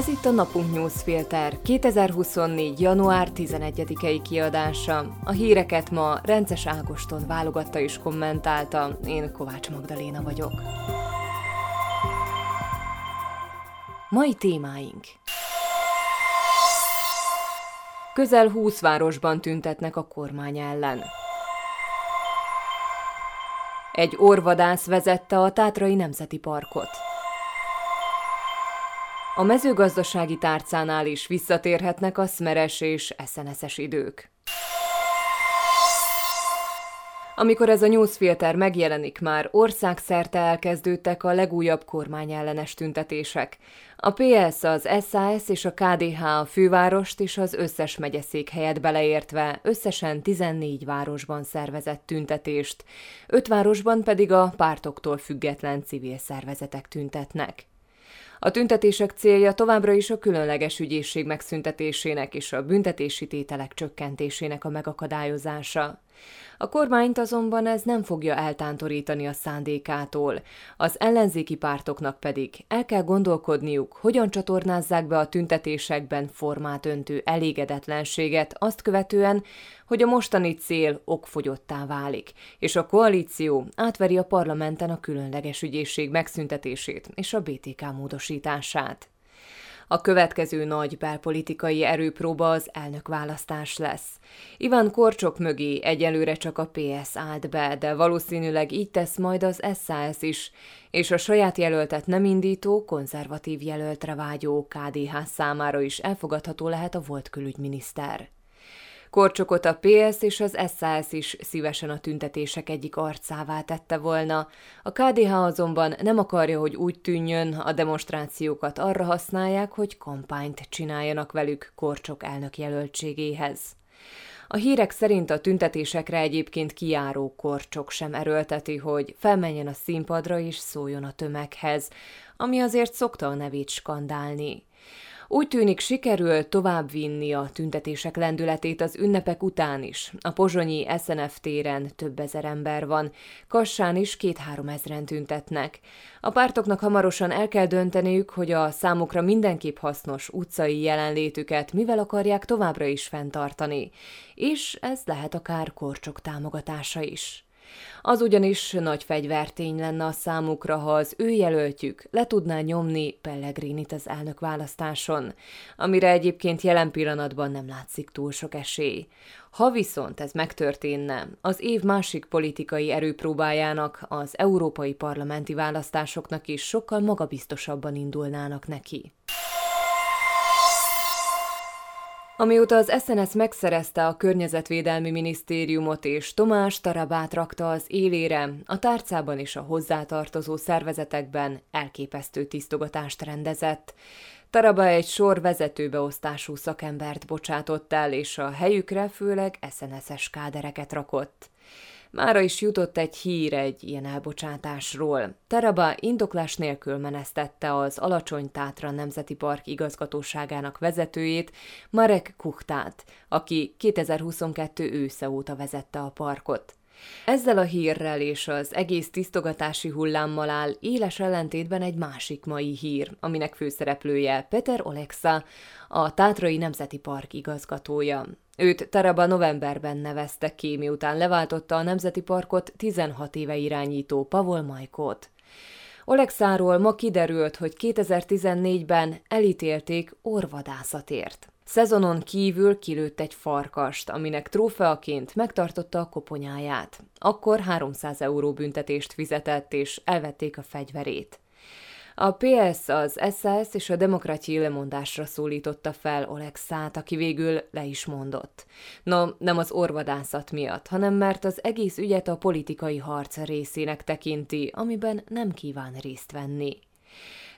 Ez itt a Napunk Newsfilter 2024. január 11-i kiadása. A híreket ma Rences Ágoston válogatta és kommentálta, én Kovács Magdaléna vagyok. Mai témáink Közel 20 városban tüntetnek a kormány ellen. Egy orvadász vezette a Tátrai Nemzeti Parkot. A mezőgazdasági tárcánál is visszatérhetnek a szmeres és eszeneszes idők. Amikor ez a newsfilter megjelenik, már országszerte elkezdődtek a legújabb kormányellenes tüntetések. A PS, az SAS és a KDH a fővárost és az összes megyeszékhelyet beleértve összesen 14 városban szervezett tüntetést, öt városban pedig a pártoktól független civil szervezetek tüntetnek. A tüntetések célja továbbra is a különleges ügyészség megszüntetésének és a büntetési tételek csökkentésének a megakadályozása. A kormányt azonban ez nem fogja eltántorítani a szándékától, az ellenzéki pártoknak pedig el kell gondolkodniuk, hogyan csatornázzák be a tüntetésekben formát öntő elégedetlenséget azt követően, hogy a mostani cél okfogyottá válik, és a koalíció átveri a parlamenten a különleges ügyészség megszüntetését és a BTK módosítását. A következő nagy belpolitikai erőpróba az elnökválasztás lesz. Ivan Korcsok mögé egyelőre csak a PS állt be, de valószínűleg így tesz majd az SAS is, és a saját jelöltet nem indító, konzervatív jelöltre vágyó KDH számára is elfogadható lehet a volt külügyminiszter. Korcsokot a PS és az SAS is szívesen a tüntetések egyik arcává tette volna. A KDH azonban nem akarja, hogy úgy tűnjön, a demonstrációkat arra használják, hogy kampányt csináljanak velük Korcsok elnök jelöltségéhez. A hírek szerint a tüntetésekre egyébként kiáró korcsok sem erőlteti, hogy felmenjen a színpadra és szóljon a tömeghez, ami azért szokta a nevét skandálni. Úgy tűnik sikerül továbbvinni a tüntetések lendületét az ünnepek után is. A pozsonyi SNF téren több ezer ember van, Kassán is két-három ezren tüntetnek. A pártoknak hamarosan el kell dönteniük, hogy a számukra mindenképp hasznos utcai jelenlétüket mivel akarják továbbra is fenntartani, és ez lehet akár korcsok támogatása is. Az ugyanis nagy fegyvertény lenne a számukra, ha az ő jelöltjük le tudná nyomni Pellegrinit az elnök választáson, amire egyébként jelen pillanatban nem látszik túl sok esély. Ha viszont ez megtörténne, az év másik politikai erőpróbájának, az európai parlamenti választásoknak is sokkal magabiztosabban indulnának neki. Amióta az SNS megszerezte a Környezetvédelmi Minisztériumot és Tomás Tarabát rakta az élére, a tárcában és a hozzátartozó szervezetekben elképesztő tisztogatást rendezett. Taraba egy sor vezetőbeosztású szakembert bocsátott el, és a helyükre főleg SNS-es kádereket rakott. Mára is jutott egy hír egy ilyen elbocsátásról. Teraba indoklás nélkül menesztette az Alacsony Tátra Nemzeti Park igazgatóságának vezetőjét, Marek Kuchtát, aki 2022 ősze óta vezette a parkot. Ezzel a hírrel és az egész tisztogatási hullámmal áll éles ellentétben egy másik mai hír, aminek főszereplője Peter Olexa, a Tátrai Nemzeti Park igazgatója. Őt Taraba novemberben nevezte ki, miután leváltotta a Nemzeti Parkot 16 éve irányító Pavol Majkot. Olexáról ma kiderült, hogy 2014-ben elítélték orvadászatért. Szezonon kívül kilőtt egy farkast, aminek trófeaként megtartotta a koponyáját. Akkor 300 euró büntetést fizetett, és elvették a fegyverét. A PS, az SS és a Demokratyi lemondásra szólította fel Olexát, aki végül le is mondott. No, nem az orvadászat miatt, hanem mert az egész ügyet a politikai harc részének tekinti, amiben nem kíván részt venni.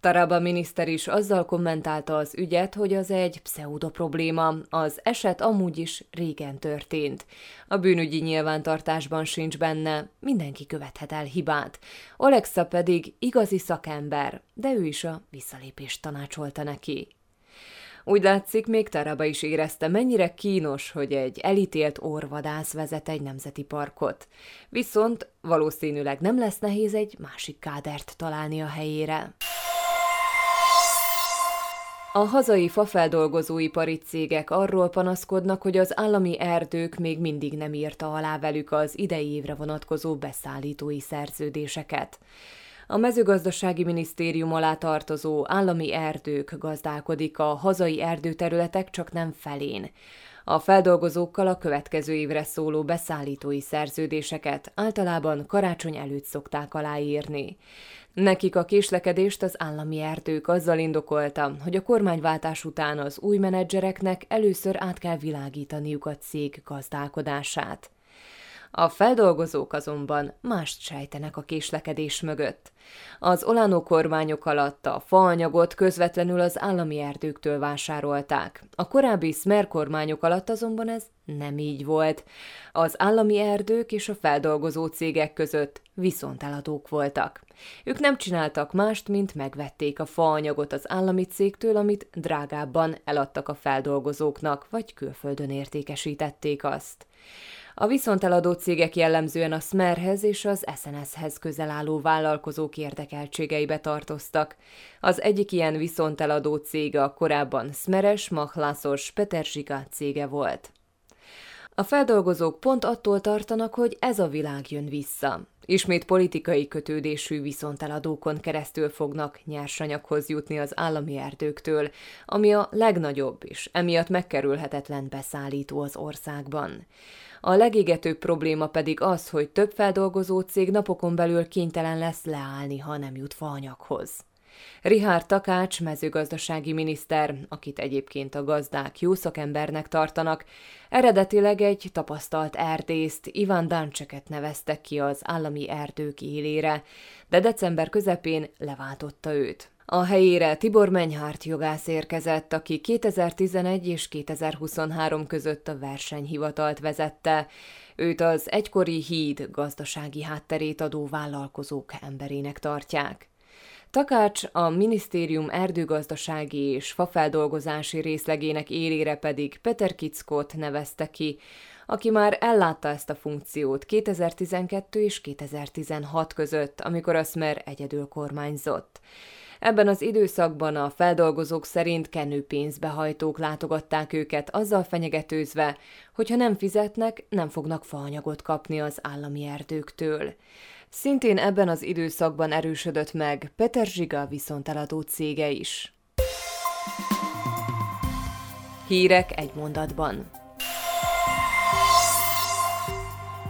Taraba miniszter is azzal kommentálta az ügyet, hogy az egy pseudo probléma, az eset amúgy is régen történt. A bűnügyi nyilvántartásban sincs benne, mindenki követhet el hibát. Alexa pedig igazi szakember, de ő is a visszalépést tanácsolta neki. Úgy látszik, még Taraba is érezte, mennyire kínos, hogy egy elítélt orvadász vezet egy nemzeti parkot. Viszont valószínűleg nem lesz nehéz egy másik kádert találni a helyére. A hazai fafeldolgozóipari cégek arról panaszkodnak, hogy az állami erdők még mindig nem írta alá velük az idei évre vonatkozó beszállítói szerződéseket. A mezőgazdasági minisztérium alá tartozó állami erdők gazdálkodik a hazai erdőterületek csak nem felén. A feldolgozókkal a következő évre szóló beszállítói szerződéseket általában karácsony előtt szokták aláírni. Nekik a késlekedést az állami erdők azzal indokolta, hogy a kormányváltás után az új menedzsereknek először át kell világítaniuk a cég gazdálkodását. A feldolgozók azonban mást sejtenek a késlekedés mögött. Az Olánó kormányok alatt a faanyagot közvetlenül az állami erdőktől vásárolták. A korábbi Smer kormányok alatt azonban ez nem így volt. Az állami erdők és a feldolgozó cégek között viszonteladók voltak. Ők nem csináltak mást, mint megvették a faanyagot az állami cégtől, amit drágábban eladtak a feldolgozóknak, vagy külföldön értékesítették azt. A viszonteladó cégek jellemzően a Smerhez és az SNS-hez közel álló vállalkozók érdekeltségeibe tartoztak. Az egyik ilyen viszonteladó cége a korábban Smeres Machlászos Peterzsika cége volt. A feldolgozók pont attól tartanak, hogy ez a világ jön vissza. Ismét politikai kötődésű viszonteladókon keresztül fognak nyersanyaghoz jutni az állami erdőktől, ami a legnagyobb és emiatt megkerülhetetlen beszállító az országban. A legégetőbb probléma pedig az, hogy több feldolgozó cég napokon belül kénytelen lesz leállni, ha nem jut faanyaghoz. Rihár Takács, mezőgazdasági miniszter, akit egyébként a gazdák jó szakembernek tartanak, eredetileg egy tapasztalt erdészt, Ivan Dancseket neveztek ki az állami erdők élére, de december közepén leváltotta őt. A helyére Tibor Menyhárt jogász érkezett, aki 2011 és 2023 között a versenyhivatalt vezette. Őt az egykori híd gazdasági hátterét adó vállalkozók emberének tartják. Takács a minisztérium erdőgazdasági és fafeldolgozási részlegének élére pedig Peter Kickot nevezte ki, aki már ellátta ezt a funkciót 2012 és 2016 között, amikor a Smer egyedül kormányzott. Ebben az időszakban a feldolgozók szerint kenőpénzbehajtók látogatták őket, azzal fenyegetőzve, hogy ha nem fizetnek, nem fognak faanyagot kapni az állami erdőktől. Szintén ebben az időszakban erősödött meg Peter Zsiga viszonteladó cége is. Hírek egy mondatban.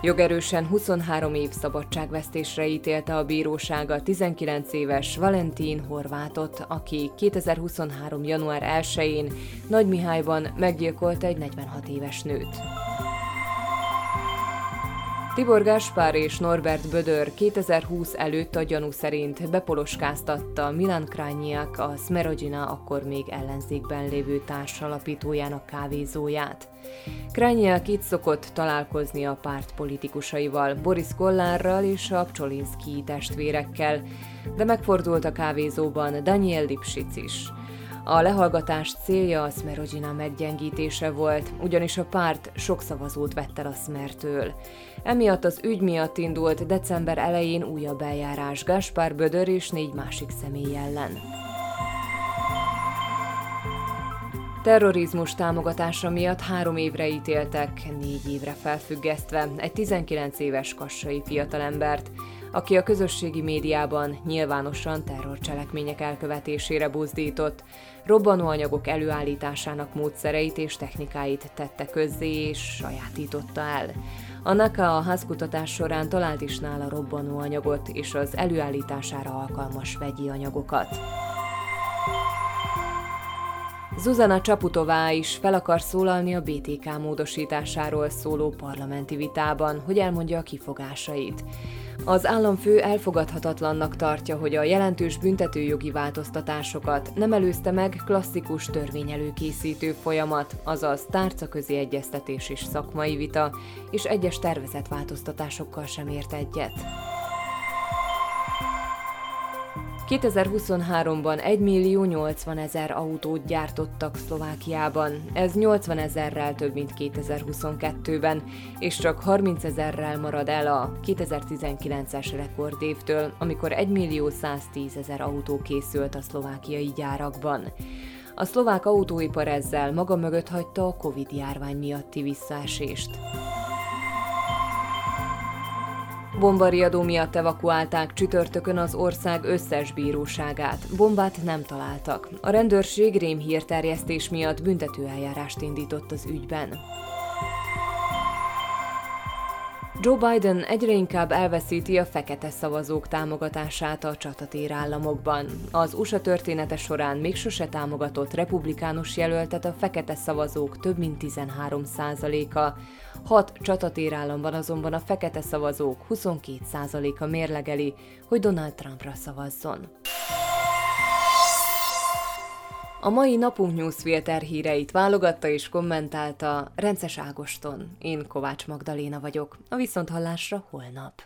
Jogerősen 23 év szabadságvesztésre ítélte a bíróság a 19 éves Valentin Horvátot, aki 2023. január 1-én Nagymihályban meggyilkolt egy 46 éves nőt. Tibor Gáspár és Norbert Bödör 2020 előtt a gyanú szerint bepoloskáztatta Milan Krányiak a Smerodina akkor még ellenzékben lévő társalapítójának kávézóját. Krányiak itt szokott találkozni a párt politikusaival, Boris Kollárral és a Pcsolinszki testvérekkel, de megfordult a kávézóban Daniel Lipsic is – a lehallgatás célja a Smerogina meggyengítése volt, ugyanis a párt sok szavazót vett el a Smertől. Emiatt az ügy miatt indult december elején újabb eljárás Gaspár Bödör és négy másik személy ellen. Terrorizmus támogatása miatt három évre ítéltek, négy évre felfüggesztve egy 19 éves kassai fiatalembert, aki a közösségi médiában nyilvánosan terrorcselekmények elkövetésére buzdított, robbanóanyagok előállításának módszereit és technikáit tette közzé és sajátította el. A NAKA a házkutatás során talált is nála robbanóanyagot és az előállítására alkalmas vegyi anyagokat. Zuzana Csaputová is fel akar szólalni a BTK módosításáról szóló parlamenti vitában, hogy elmondja a kifogásait. Az államfő elfogadhatatlannak tartja, hogy a jelentős büntetőjogi változtatásokat nem előzte meg klasszikus törvényelőkészítő folyamat, azaz tárcaközi egyeztetés és szakmai vita, és egyes tervezett változtatásokkal sem ért egyet. 2023-ban 1 millió 80 ezer autót gyártottak Szlovákiában, ez 80 ezerrel több, mint 2022-ben, és csak 30 ezerrel marad el a 2019-es rekordévtől, amikor 1 millió 110 ezer autó készült a szlovákiai gyárakban. A szlovák autóipar ezzel maga mögött hagyta a Covid-járvány miatti visszaesést. Bombariadó miatt evakuálták csütörtökön az ország összes bíróságát. Bombát nem találtak. A rendőrség rémhírterjesztés miatt büntetőeljárást indított az ügyben. Joe Biden egyre inkább elveszíti a fekete szavazók támogatását a csatatér államokban. Az USA története során még sose támogatott republikánus jelöltet a fekete szavazók több mint 13 a Hat csatatér államban azonban a fekete szavazók 22 a mérlegeli, hogy Donald Trumpra szavazzon. A mai napunk newsfilter híreit válogatta és kommentálta Rences Ágoston. Én Kovács Magdaléna vagyok. A viszonthallásra holnap.